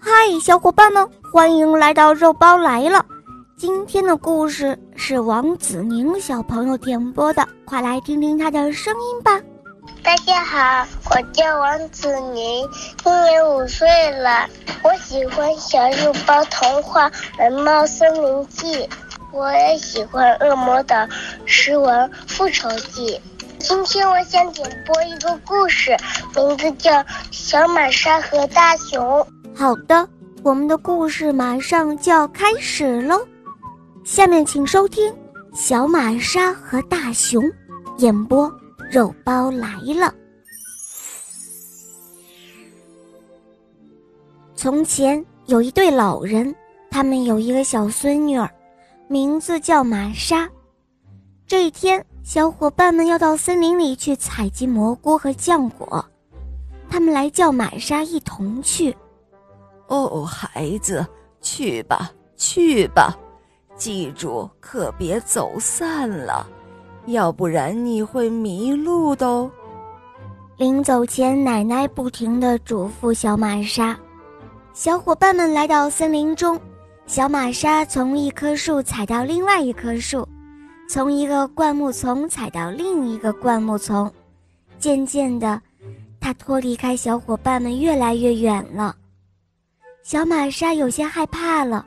嗨，小伙伴们，欢迎来到肉包来了。今天的故事是王子宁小朋友点播的，快来听听他的声音吧。大家好，我叫王子宁，今年五岁了。我喜欢《小肉包童话》《蓝猫森林记》，我也喜欢《恶魔岛狮王复仇记》。今天我想点播一个故事，名字叫《小玛莎和大熊》。好的，我们的故事马上就要开始喽。下面请收听《小玛莎和大熊》，演播肉包来了。从前有一对老人，他们有一个小孙女儿，名字叫玛莎。这一天，小伙伴们要到森林里去采集蘑菇和浆果，他们来叫玛莎一同去。哦，孩子，去吧，去吧，记住可别走散了，要不然你会迷路的哦。临走前，奶奶不停地嘱咐小玛莎。小伙伴们来到森林中，小玛莎从一棵树踩到另外一棵树。从一个灌木丛踩到另一个灌木丛，渐渐的，它脱离开小伙伴们越来越远了。小玛莎有些害怕了，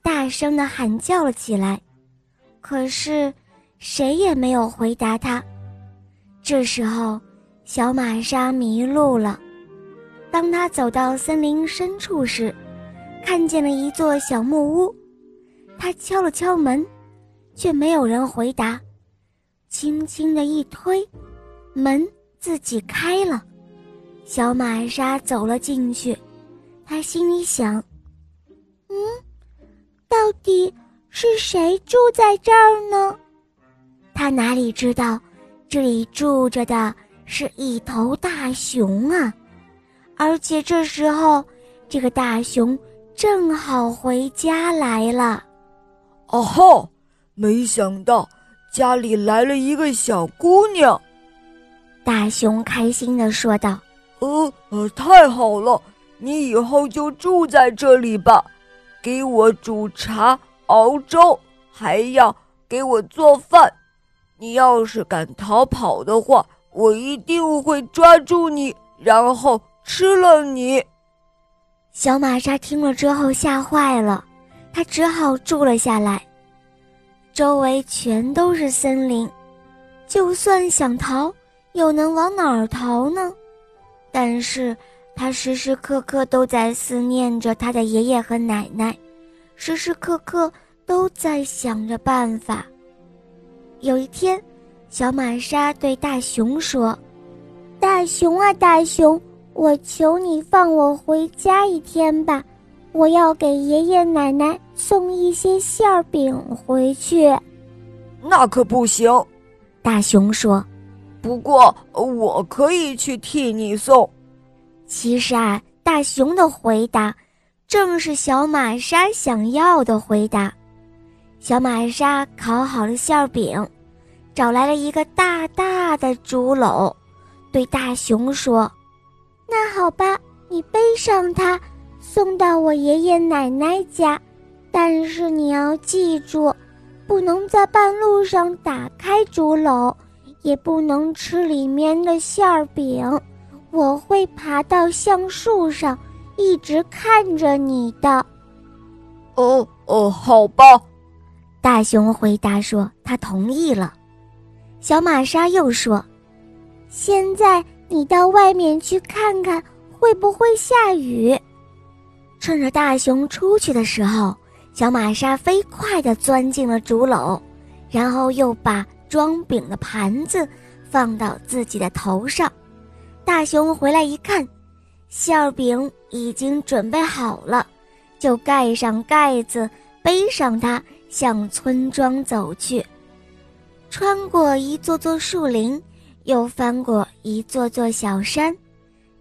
大声的喊叫了起来。可是，谁也没有回答她。这时候，小玛莎迷路了。当她走到森林深处时，看见了一座小木屋。她敲了敲门。却没有人回答，轻轻的一推，门自己开了，小玛莎走了进去。她心里想：“嗯，到底是谁住在这儿呢？”他哪里知道，这里住着的是一头大熊啊！而且这时候，这个大熊正好回家来了。哦吼！没想到家里来了一个小姑娘，大熊开心的说道：“呃呃，太好了！你以后就住在这里吧，给我煮茶、熬粥，还要给我做饭。你要是敢逃跑的话，我一定会抓住你，然后吃了你。”小玛莎听了之后吓坏了，她只好住了下来。周围全都是森林，就算想逃，又能往哪儿逃呢？但是他时时刻刻都在思念着他的爷爷和奶奶，时时刻刻都在想着办法。有一天，小玛莎对大熊说：“大熊啊，大熊，我求你放我回家一天吧。”我要给爷爷奶奶送一些馅饼回去，那可不行。大熊说：“不过我可以去替你送。”其实啊，大熊的回答正是小玛莎想要的回答。小玛莎烤好了馅饼，找来了一个大大的竹篓，对大熊说：“那好吧，你背上它。”送到我爷爷奶奶家，但是你要记住，不能在半路上打开竹篓，也不能吃里面的馅饼。我会爬到橡树上，一直看着你的。哦哦，好吧。大熊回答说：“他同意了。”小玛莎又说：“现在你到外面去看看，会不会下雨？”趁着大熊出去的时候，小玛莎飞快地钻进了竹篓，然后又把装饼的盘子放到自己的头上。大熊回来一看，馅饼已经准备好了，就盖上盖子，背上它向村庄走去。穿过一座座树林，又翻过一座座小山，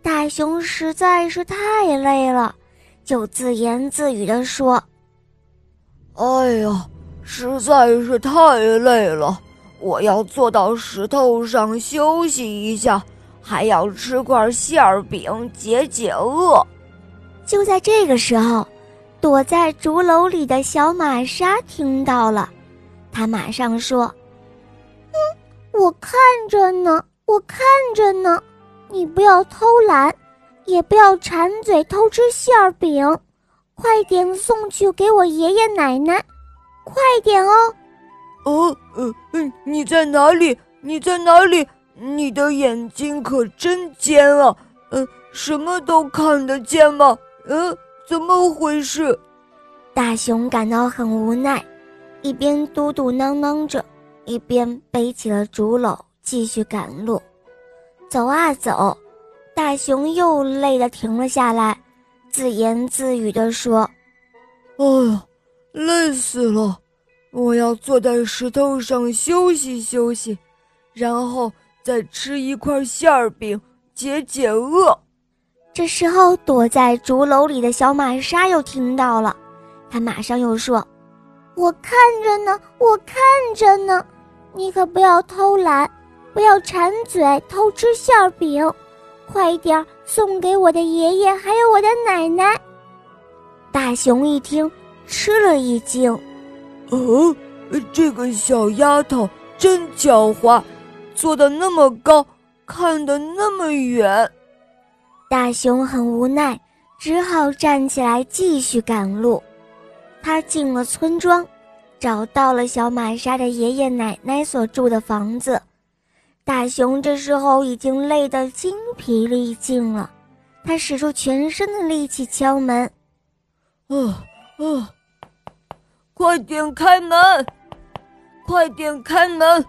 大熊实在是太累了。就自言自语地说：“哎呀，实在是太累了，我要坐到石头上休息一下，还要吃块馅饼解解饿。”就在这个时候，躲在竹篓里的小玛莎听到了，她马上说：“嗯，我看着呢，我看着呢，你不要偷懒，也不要馋嘴偷吃馅饼，快点送去给我爷爷奶奶，快点哦！”哦，呃，嗯，你在哪里？你在哪里？你的眼睛可真尖啊！嗯，什么都看得见吗？嗯，怎么回事？大熊感到很无奈，一边嘟嘟囔囔着，一边背起了竹篓，继续赶路。走啊走，大熊又累得停了下来，自言自语地说：“哎呀，累死了！我要坐在石头上休息休息，然后再吃一块馅饼解解饿。”这时候，躲在竹篓里的小玛莎又听到了，她马上又说：“我看着呢，我看着呢，你可不要偷懒，不要馋嘴偷吃馅饼，快点送给我的爷爷还有我的奶奶。”大熊一听，吃了一惊：“哦，这个小丫头真狡猾，坐的那么高，看得那么远。”大熊很无奈，只好站起来继续赶路。他进了村庄，找到了小玛莎的爷爷奶奶所住的房子。大熊这时候已经累得精疲力尽了，他使出全身的力气敲门：“啊啊，快点开门！快点开门！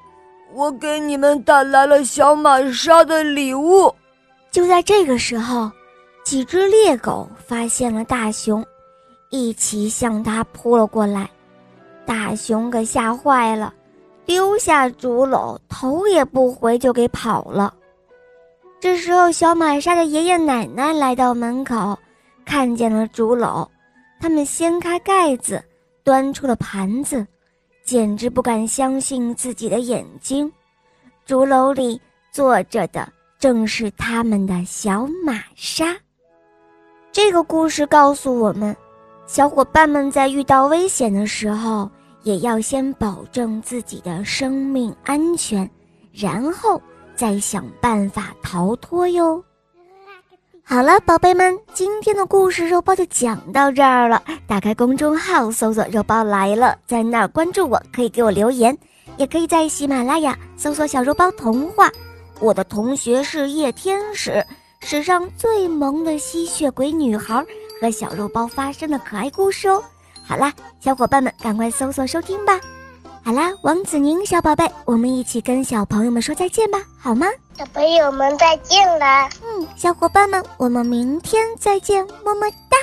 我给你们带来了小玛莎的礼物。”就在这个时候，几只猎狗发现了大熊，一起向他扑了过来。大熊可吓坏了，丢下竹篓，头也不回就给跑了。这时候，小玛莎的爷爷奶奶来到门口，看见了竹篓，他们掀开盖子，端出了盘子，简直不敢相信自己的眼睛。竹篓里坐着的。正是他们的小玛莎。这个故事告诉我们，小伙伴们在遇到危险的时候，也要先保证自己的生命安全，然后再想办法逃脱哟。好了，宝贝们，今天的故事肉包就讲到这儿了。打开公众号搜索“肉包来了”，在那儿关注我，可以给我留言，也可以在喜马拉雅搜索“小肉包童话”。我的同学是夜天使，史上最萌的吸血鬼女孩，和小肉包发生的可爱故事哦。好啦，小伙伴们，赶快搜索收听吧。好啦，王子宁小宝贝，我们一起跟小朋友们说再见吧，好吗？小朋友们再见啦。小伙伴们，我们明天再见，么么哒。